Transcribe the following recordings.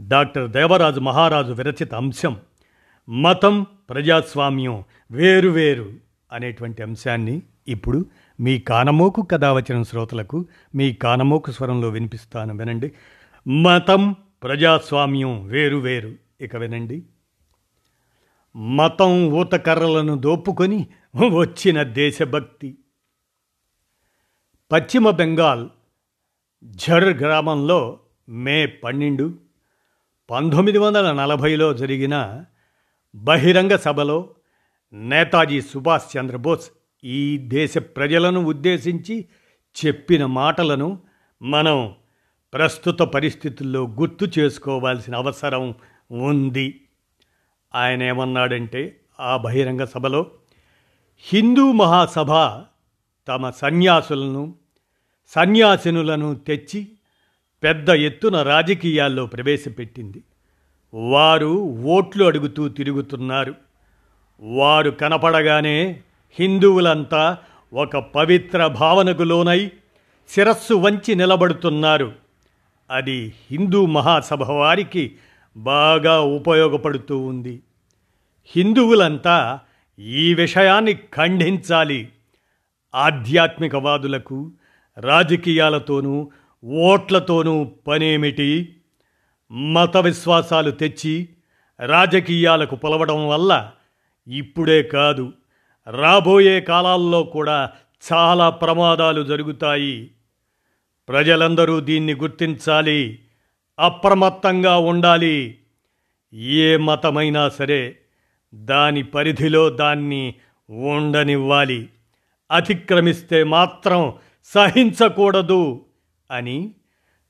Doctor Devaraju మహారాజు విరచిత అంశం మతం ప్రజాస్వామ్యం వేరువేరు అనేటువంటి అంశాన్ని ఇప్పుడు మీ కానమోకు కథ వచ్చిన శ్రోతలకు మీ కానమోకు స్వరంలో వినిపిస్తాను. వినండి. మతం ప్రజాస్వామ్యం వేరువేరు ఇక వినండి. మతం ఊతకర్రలను దోపుకొని వచ్చిన దేశభక్తి. పశ్చిమ బెంగాల్ ఝర్ గ్రామంలో మే పన్నెండు పంతొమ్మిది వందల నలభైలో జరిగిన బహిరంగ సభలో నేతాజీ సుభాష్ చంద్రబోస్ ఈ దేశ ప్రజలను ఉద్దేశించి చెప్పిన మాటలను మనం ప్రస్తుత పరిస్థితుల్లో గుర్తు చేసుకోవాల్సిన అవసరం ఉంది. ఆయన ఏమన్నాడంటే ఆ బహిరంగ సభలో హిందూ మహాసభ తమ సన్యాసులను సన్యాసినులను తెచ్చి పెద్ద ఎత్తున రాజకీయాల్లో ప్రవేశపెట్టింది. వారు ఓట్లు అడుగుతూ తిరుగుతున్నారు. వారు కనపడగానే హిందువులంతా ఒక పవిత్ర భావనకు లోనై శిరస్సు వంచి నిలబడుతున్నారు. అది హిందూ మహాసభ వారికి బాగా ఉపయోగపడుతూ ఉంది. హిందువులంతా ఈ విషయాన్ని ఖండించాలి. ఆధ్యాత్మికవాదులకు రాజకీయాలతోనూ ఓట్లతోనూ పనేమిటి? మత విశ్వాసాలు తెచ్చి రాజకీయాలకు పొలవడం వల్ల ఇప్పుడే కాదు రాబోయే కాలాల్లో కూడా చాలా ప్రమాదాలు జరుగుతాయి. ప్రజలందరూ దీన్ని గుర్తించాలి అప్రమత్తంగా ఉండాలి. ఏ మతమైనా సరే దాని పరిధిలో దాన్ని ఉండనివ్వాలి. అతిక్రమిస్తే మాత్రం సహించకూడదు. అని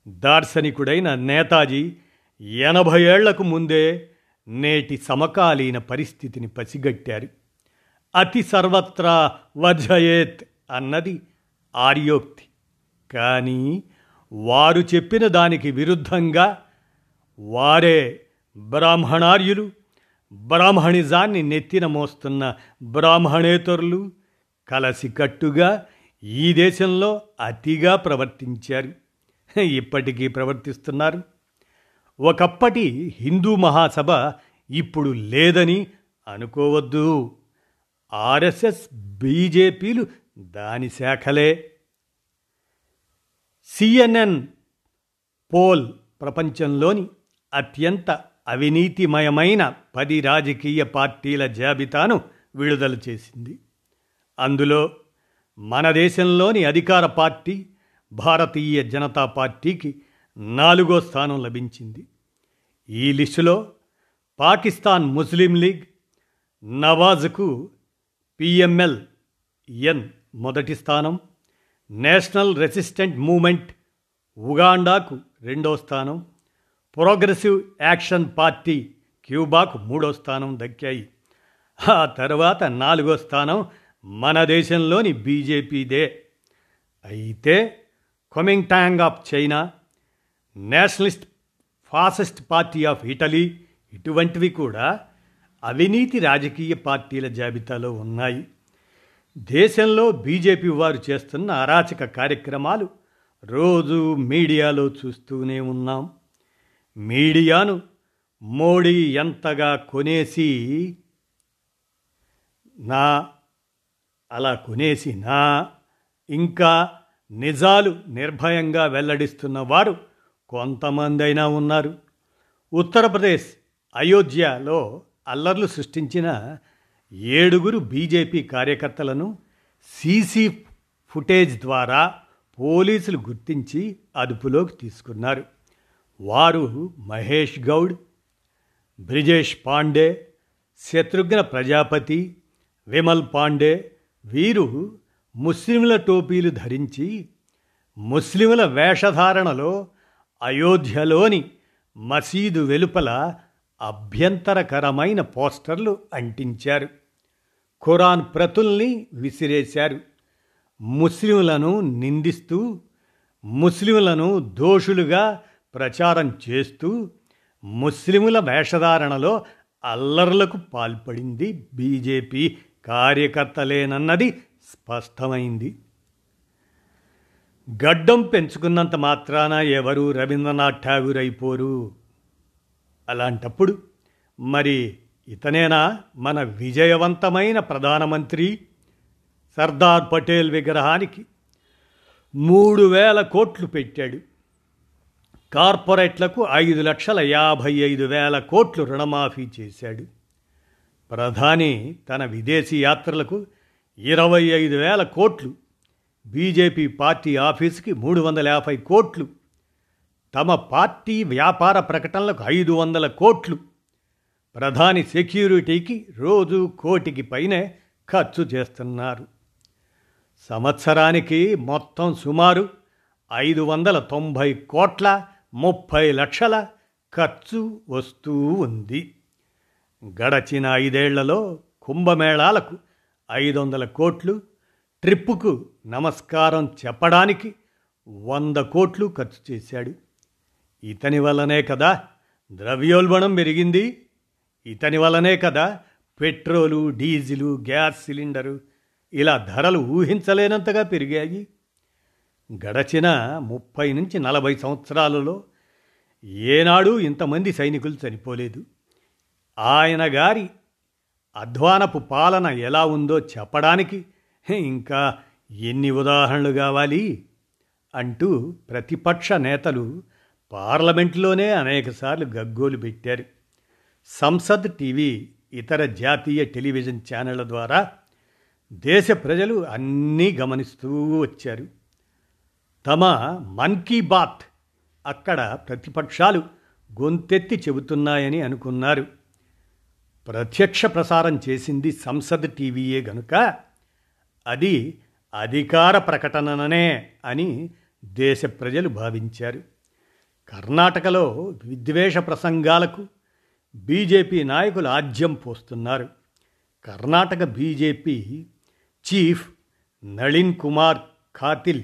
దార్శనికుడైన నేతాజీ ఎనభై ఏళ్ళకు ముందే నేటి సమకాలీన పరిస్థితిని పసిగట్టారు. అతి సర్వత్రా వజయేత్ అన్నది ఆర్యోక్తి. కానీ వారు చెప్పిన దానికి విరుద్ధంగా వారే బ్రాహ్మణార్యులు బ్రాహ్మణిజాన్ని నెత్తిన మోస్తున్న బ్రాహ్మణేతరులు కలసికట్టుగా ఈ దేశంలో అతిగా ప్రవర్తించారు. ఇప్పటికీ ప్రవర్తిస్తున్నారు. ఒకప్పటి హిందూ మహాసభ ఇప్పుడు లేదని అనుకోవద్దు. ఆర్ఎస్ఎస్ బీజేపీలు దాని శాఖలే. సిఎన్ఎన్ పోల్ ప్రపంచంలోని అత్యంత అవినీతిమయమైన పది రాజకీయ పార్టీల జాబితాను విడుదల చేసింది. అందులో మన దేశంలోని అధికార పార్టీ భారతీయ జనతా పార్టీకి నాలుగో స్థానం లభించింది. ఈ లిస్టులో పాకిస్తాన్ ముస్లిం లీగ్ నవాజ్కు పిఎంఎల్ ఎన్ మొదటి స్థానం నేషనల్ రెసిస్టెంట్ మూమెంట్ ఉగాండాకు రెండో స్థానం ప్రోగ్రెసివ్ యాక్షన్ పార్టీ క్యూబాకు మూడో స్థానం దక్కాయి. ఆ తర్వాత నాలుగో స్థానం మన దేశంలోని బీజేపీదే. అయితే Kuomintang of China nationalist fascist party of Italy ఇటువంటివి కూడా అవినీతి రాజకీయ పార్టీల జాబితాలో ఉన్నాయి. దేశంలో బీజేపీ వారు చేస్తున్న అరాచక కార్యక్రమాలు రోజు మీడియాలో చూస్తూనే ఉన్నాం. మీడియాను మోడీ ఎంతగా కొనేసి నా అలా కొనేసినా ఇంకా నిజాలు నిర్భయంగా వెల్లడిస్తున్న వారు కొంతమందైనా ఉన్నారు. ఉత్తరప్రదేశ్ అయోధ్యలో అల్లర్లు సృష్టించిన ఏడుగురు బీజేపీ కార్యకర్తలను సీసీ ఫుటేజ్ ద్వారా పోలీసులు గుర్తించి అదుపులోకి తీసుకున్నారు. వారు మహేష్ గౌడ్ బ్రిజేష్ పాండే శత్రుఘ్న ప్రజాపతి విమల్ పాండే వీరు ముస్లింల టోపీలు ధరించి ముస్లింల వేషధారణలో అయోధ్యలోని మసీదు వెలుపల అభ్యంతరకరమైన పోస్టర్లు అంటించారు. ఖురాన్ ప్రతుల్ని విసిరేశారు. ముస్లింలను నిందిస్తూ ముస్లింలను దోషులుగా ప్రచారం చేస్తూ ముస్లిముల వేషధారణలో అల్లర్లకు పాల్పడింది బీజేపీ. కార్యకర్తలేనన్నది స్పష్టమైంది. గడ్డం పెంచుకున్నంత మాత్రాన ఎవరు రవీంద్రనాథ్ ఠాగూర్ అయిపోరు. అలాంటప్పుడు మరి ఇతనేనా? మన విజయవంతమైన ప్రధానమంత్రి సర్దార్ పటేల్ విగ్రహానికి మూడు వేల కోట్లు పెట్టాడు. కార్పొరేట్లకు ఐదు లక్షల యాభై ఐదు వేల కోట్లు రుణమాఫీ చేశాడు. ప్రధాని తన విదేశీ యాత్రలకు ఇరవై ఐదు వేల కోట్లు బీజేపీ పార్టీ ఆఫీసుకి మూడు వందల యాభై కోట్లు తమ పార్టీ వ్యాపార ప్రకటనలకు ఐదు వందల కోట్లు. ప్రధాని సెక్యూరిటీకి రోజు కోటికి పైనే ఖర్చు చేస్తున్నారు. సంవత్సరానికి మొత్తం సుమారు ఐదు వందల తొంభై కోట్ల ముప్పై లక్షల ఖర్చు వస్తూ ఉంది. గడచిన ఐదేళ్ళలో కుంభమేళాలకు ఐదు వందల కోట్లు ట్రిప్పుకు నమస్కారం చెప్పడానికి వంద కోట్లు ఖర్చు చేశాడు. ఇతని వల్లనే కదా ద్రవ్యోల్బణం పెరిగింది. ఇతని వల్లనే కదా పెట్రోలు డీజిలు గ్యాస్ సిలిండరు ఇలా ధరలు ఊహించలేనంతగా పెరిగాయి. గడచిన ముప్పై నుంచి నలభై సంవత్సరాలలో ఏనాడు ఇంతమంది సైనికులు చనిపోలేదు. ఆయన గారి అధ్వానపు పాలన ఎలా ఉందో చెప్పడానికి ఇంకా ఎన్ని ఉదాహరణలు కావాలి? అంటూ ప్రతిపక్ష నేతలు పార్లమెంట్లోనే అనేకసార్లు గగ్గోలు పెట్టారు. సంసద్ టీవీ ఇతర జాతీయ టెలివిజన్ ఛానళ్ళ ద్వారా దేశ ప్రజలు అన్నీ గమనిస్తూ వచ్చారు. తమ మన్ కీ బాత్ అక్కడ ప్రతిపక్షాలు గొంతెత్తి చెబుతున్నాయని అనుకున్నారు. ప్రత్యక్ష ప్రసారం చేసింది సంసద్ టీవీయే గనుక అది అధికార ప్రకటననే అని దేశ ప్రజలు భావించారు. కర్ణాటకలో విద్వేష ప్రసంగాలకు బీజేపీ నాయకులు ఆజ్యం పోస్తున్నారు. కర్ణాటక బీజేపీ చీఫ్ నళిన్ కుమార్ ఖాతిల్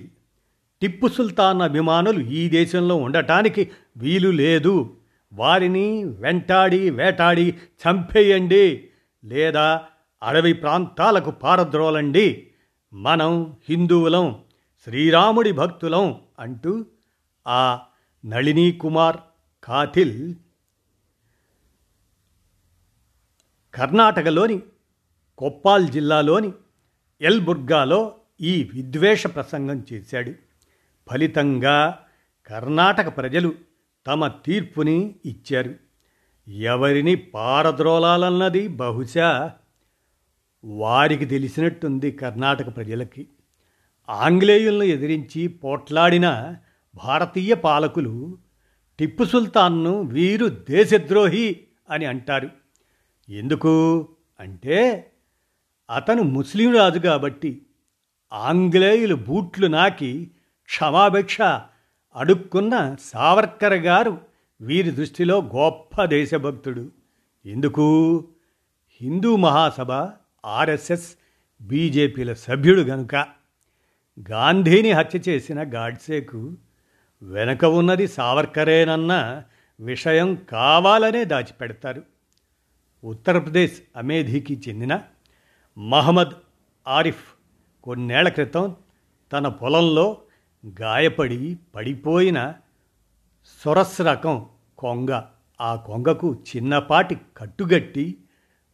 టిప్పు సుల్తాన్ అభిమానులు ఈ దేశంలో ఉండటానికి వీలు లేదు. వారిని వెంటాడి వేటాడి చంపేయండి. లేదా అడవి ప్రాంతాలకు పారద్రోలండి. మనం హిందువులం శ్రీరాముడి భక్తులం అంటూ ఆ నళినీ కుమార్ కాథిల్ కర్ణాటకలోని కొప్పాల్ జిల్లాలోని ఎల్బుర్గాలో ఈ విద్వేష ప్రసంగం చేశాడు. ఫలితంగా కర్ణాటక ప్రజలు తమ తీర్పుని ఇచ్చారు. ఎవరిని పారద్రోలాలన్నది బహుశా వారికి తెలిసినట్టుంది కర్ణాటక ప్రజలకి. ఆంగ్లేయులను ఎదిరించి పోట్లాడిన భారతీయ పాలకులు టిప్పు సుల్తాన్ను వీరు దేశద్రోహి అని అంటారు. ఎందుకు? అంటే అతను ముస్లిం రాజు కాబట్టి ఆంగ్లేయులు బూట్లు నాకి క్షమాభిక్ష అడుక్కున్న సావర్కర్ గారు వీరి దృష్టిలో గొప్ప దేశభక్తుడు. ఎందుకు? హిందూ మహాసభ ఆర్ఎస్ఎస్ బీజేపీల సభ్యుడు గనుక. గాంధీని హత్య చేసిన గాడ్సేకు వెనక ఉన్నది సావర్కరేనన్న విషయం కావాలనే దాచిపెడతారు. ఉత్తరప్రదేశ్ అమేధీకి చెందిన మహమ్మద్ ఆరిఫ్ కొన్నేళ్ళ క్రితం తన పొలంలో గాయపడి పడిపోయిన సొరస్ రకం కొంగ. ఆ కొంగకు చిన్నపాటి కట్టుగట్టి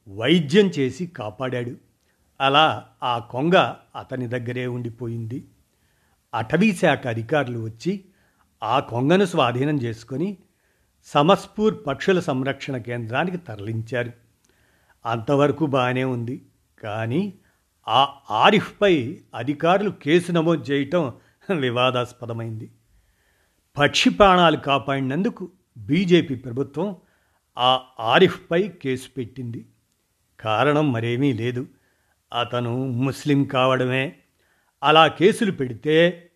వైద్యం చేసి కాపాడాడు. అలా ఆ కొంగ అతని దగ్గరే ఉండిపోయింది. అటవీశాఖ అధికారులు వచ్చి ఆ కొంగను స్వాధీనం చేసుకొని సమస్పూర్ పక్షుల సంరక్షణ కేంద్రానికి తరలించారు. అంతవరకు బాగానే ఉంది. కానీ ఆ ఆరిఫ్పై అధికారులు కేసు నమోదు చేయటం వివాదాస్పదమైంది. పక్షి ప్రాణాలు కాపాడినందుకు బీజేపీ ప్రభుత్వం ఆ ఆరిఫ్పై కేసు పెట్టింది. కారణం మరేమీ లేదు. అతను ముస్లిం కావడమే. అలా కేసులు పెడితే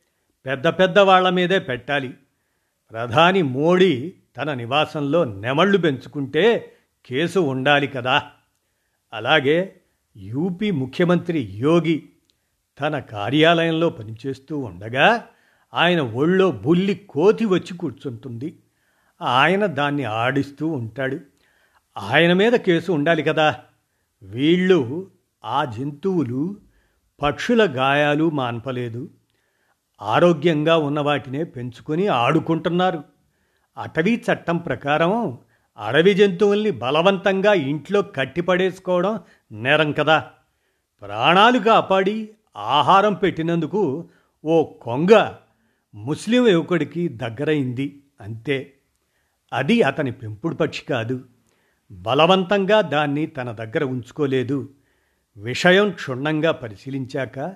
పెద్ద పెద్ద వాళ్ళ మీదే పెట్టాలి. ప్రధాని మోడీ తన నివాసంలో నెమళ్ళు పెంచుకుంటే కేసు ఉండాలి కదా. అలాగే యూపీ ముఖ్యమంత్రి యోగి తన కార్యాలయంలో పనిచేస్తూ ఉండగా ఆయన ఒళ్ళో బుల్లి కోతి వచ్చి కూర్చుంటుంది. ఆయన దాన్ని ఆడిస్తూ ఉంటాడు. ఆయన మీద కేసు ఉండాలి కదా. వీళ్ళు ఆ జంతువులు పక్షుల గాయాలు మాన్పలేదు. ఆరోగ్యంగా ఉన్న వాటినే పెంచుకొని ఆడుకుంటున్నారు. అటవీ చట్టం ప్రకారం అడవి జంతువుల్ని బలవంతంగా ఇంట్లో కట్టిపడేసుకోవడం నేరం కదా. ప్రాణాలు కాపాడి ఆహారం పెట్టినందుకు ఓ కొంగ ముస్లిం యువకుడికి దగ్గరైంది అంతే. అది అతని పెంపుడు పక్షి కాదు. బలవంతంగా దాన్ని తన దగ్గర ఉంచుకోలేదు. విషయం క్షుణ్ణంగా పరిశీలించాక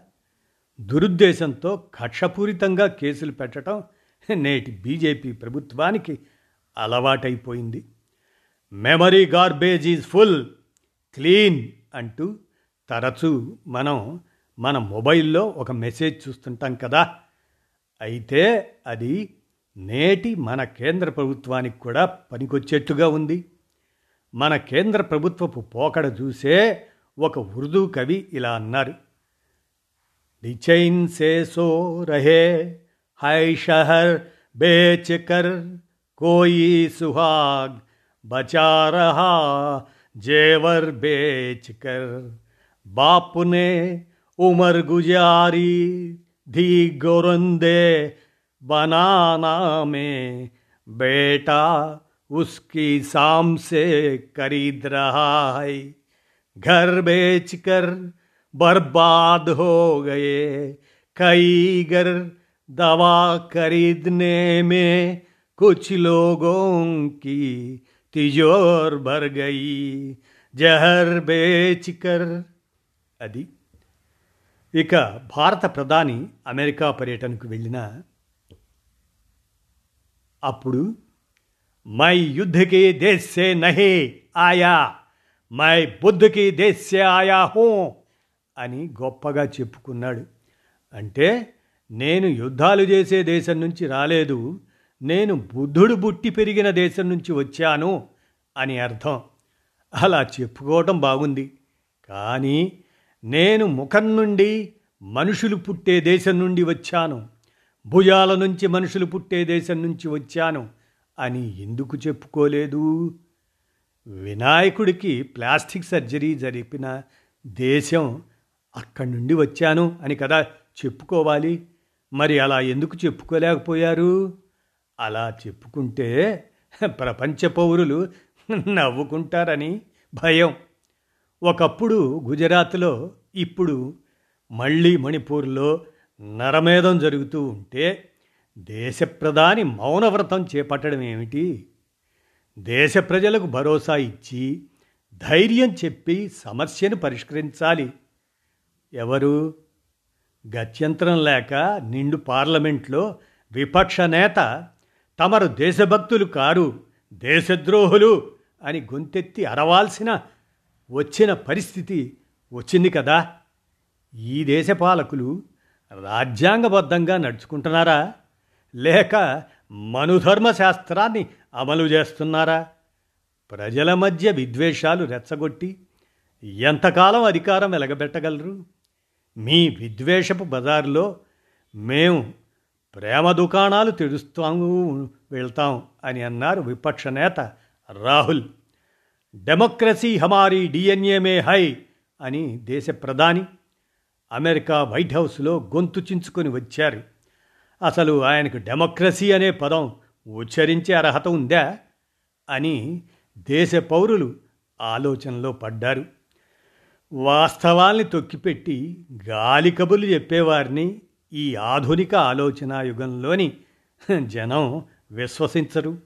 దురుద్దేశంతో కక్షపూరితంగా కేసులు పెట్టడం నేటి బీజేపీ ప్రభుత్వానికి అలవాటైపోయింది. Memory garbage is full clean అంటూ తరచూ మనం మన మొబైల్లో ఒక మెసేజ్ చూస్తుంటాం కదా అయితే అది నేటి మన కేంద్ర ప్రభుత్వానికి కూడా పనికొచ్చేట్టుగా ఉంది మన కేంద్ర ప్రభుత్వపు పోకడ చూసే ఒక ఉర్దూ కవి ఇలా అన్నారు డిచైన్ సే సో రహే హై షహర్ బేచకర్ కోయి సుహాగ్ బచా రహా जेवर बेच कर बाप ने उमर गुजारी, धी गोरंदे बनाना में, बेटा उसकी शाम से खरीद रहा है। घर बेचकर बर्बाद हो गए, कई घर दवा खरीदने में कुछ लोगों की तिजोर भर गई। जहर बेचकर अधिक ఇక భారత ప్రధాని అమెరికా పర్యటనకు వెళ్ళిన అప్పుడు మై యుద్ధకి దేశే నహే ఆయా మై బుద్ధకి దేశే ఆయా హో అని గొప్పగా చెప్పుకున్నాడు. అంటే నేను యుద్ధాలు చేసే దేశం నుంచి రాలేదు నేను బుద్ధుడు బుట్టి పెరిగిన దేశం నుంచి వచ్చాను అని అర్థం. అలా చెప్పుకోవటం బాగుంది. కానీ నేను ముఖం నుండి మనుషులు పుట్టే దేశం నుండి వచ్చాను. భుజాల నుంచి మనుషులు పుట్టే దేశం నుంచి వచ్చాను అని ఎందుకు చెప్పుకోలేదు? వినాయకుడికి ప్లాస్టిక్ సర్జరీ జరిపిన దేశం అక్కడి నుండి వచ్చాను అని కదా చెప్పుకోవాలి. మరి అలా ఎందుకు చెప్పుకోలేకపోయారు? అలా చెప్పుకుంటే ప్రపంచ పౌరులు నవ్వుకుంటారని భయం. ఒకప్పుడు గుజరాత్లో ఇప్పుడు మళ్ళీ మణిపూర్లో నరమేధం జరుగుతూ ఉంటే దేశ ప్రధాని మౌనవ్రతం చేపట్టడం ఏమిటి? దేశ ప్రజలకు భరోసా ఇచ్చి ధైర్యం చెప్పి సమస్యను పరిష్కరించాలి. ఎవరు? గత్యంతరం లేక నిండు పార్లమెంట్లో విపక్ష నేత తమరు దేశభక్తులు కారు దేశద్రోహులు అని గొంతెత్తి అరవాల్సిన వచ్చిన పరిస్థితి వచ్చింది కదా. ఈ దేశ పాలకులు రాజ్యాంగబద్ధంగా నడుచుకుంటున్నారా? లేక మనుధర్మ శాస్త్రాన్ని అమలు చేస్తున్నారా? ప్రజల మధ్య విద్వేషాలు రెచ్చగొట్టి ఎంతకాలం అధికారం వెలగబెట్టగలరు? మీ విద్వేషపు బజార్లో మేము ప్రేమ దుకాణాలు తెరుస్తాము వెళ్తాం అని అన్నారు విపక్ష నేత రాహుల్. డెమోక్రసీ హమారీ డిఎన్ఏ మే హై అని దేశ ప్రధాని అమెరికా వైట్ హౌస్లో గొంతు చించుకొని వచ్చారు. అసలు ఆయనకు డెమోక్రసీ అనే పదం ఉచ్చరించే అర్హత ఉందా అని దేశ పౌరులు ఆలోచనలో పడ్డారు. వాస్తవాల్ని తొక్కిపెట్టి గాలి కబుర్లు చెప్పేవారిని ఈ ఆధునిక ఆలోచన యుగంలోని జనం విశ్వసించరు.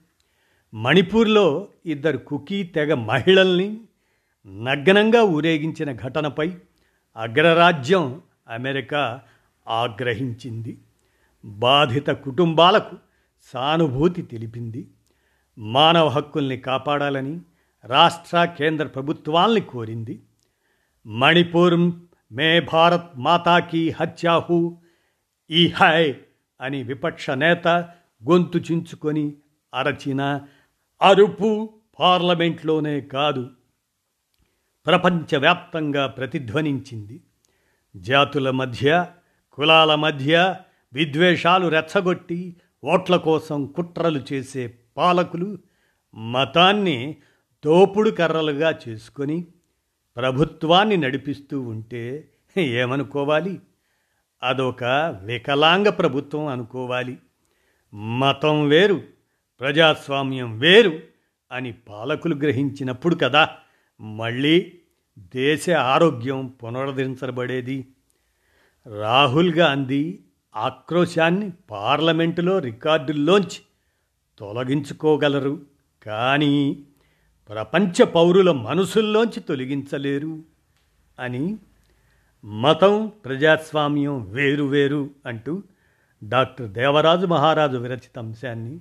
మణిపూర్లో ఇద్దరు కుకీ తెగ మహిళల్ని నగ్నంగా ఊరేగించిన ఘటనపై అగ్రరాజ్యం అమెరికా ఆగ్రహించింది. బాధిత కుటుంబాలకు సానుభూతి తెలిపింది. మానవ హక్కుల్ని కాపాడాలని రాష్ట్ర కేంద్ర ప్రభుత్వాల్ని కోరింది. మణిపూర్ మే భారత్ మాతాకి హత్యాహు ఈ హై అని విపక్ష నేత గొంతు చించుకొని అరచినా అరుపు పార్లమెంట్లోనే కాదు ప్రపంచవ్యాప్తంగా ప్రతిధ్వనించింది. జాతుల మధ్య కులాల మధ్య విద్వేషాలు రెచ్చగొట్టి ఓట్ల కోసం కుట్రలు చేసే పాలకులు మతాన్ని తోపుడు కర్రలుగా చేసుకొని ప్రభుత్వాన్ని నడిపిస్తూ ఉంటే ఏమనుకోవాలి? అదొక వికలాంగ ప్రభుత్వం అనుకోవాలి. మతం వేరు. ప్రజాస్వామ్యం వేరు అని పాలకులు గ్రహించినప్పుడు కదా మళ్ళీ దేశ ఆరోగ్యం పునరుద్ధరించబడేది. రాహుల్ గాంధీ ఆక్రోశాన్ని పార్లమెంటులో రికార్డుల్లోంచి తొలగించుకోగలరు కానీ ప్రపంచ పౌరుల మనసుల్లోంచి తొలగించలేరు అని మతం ప్రజాస్వామ్యం వేరు వేరు అంటూ డాక్టర్ దేవరాజు మహారాజు విరచిత అంశాన్ని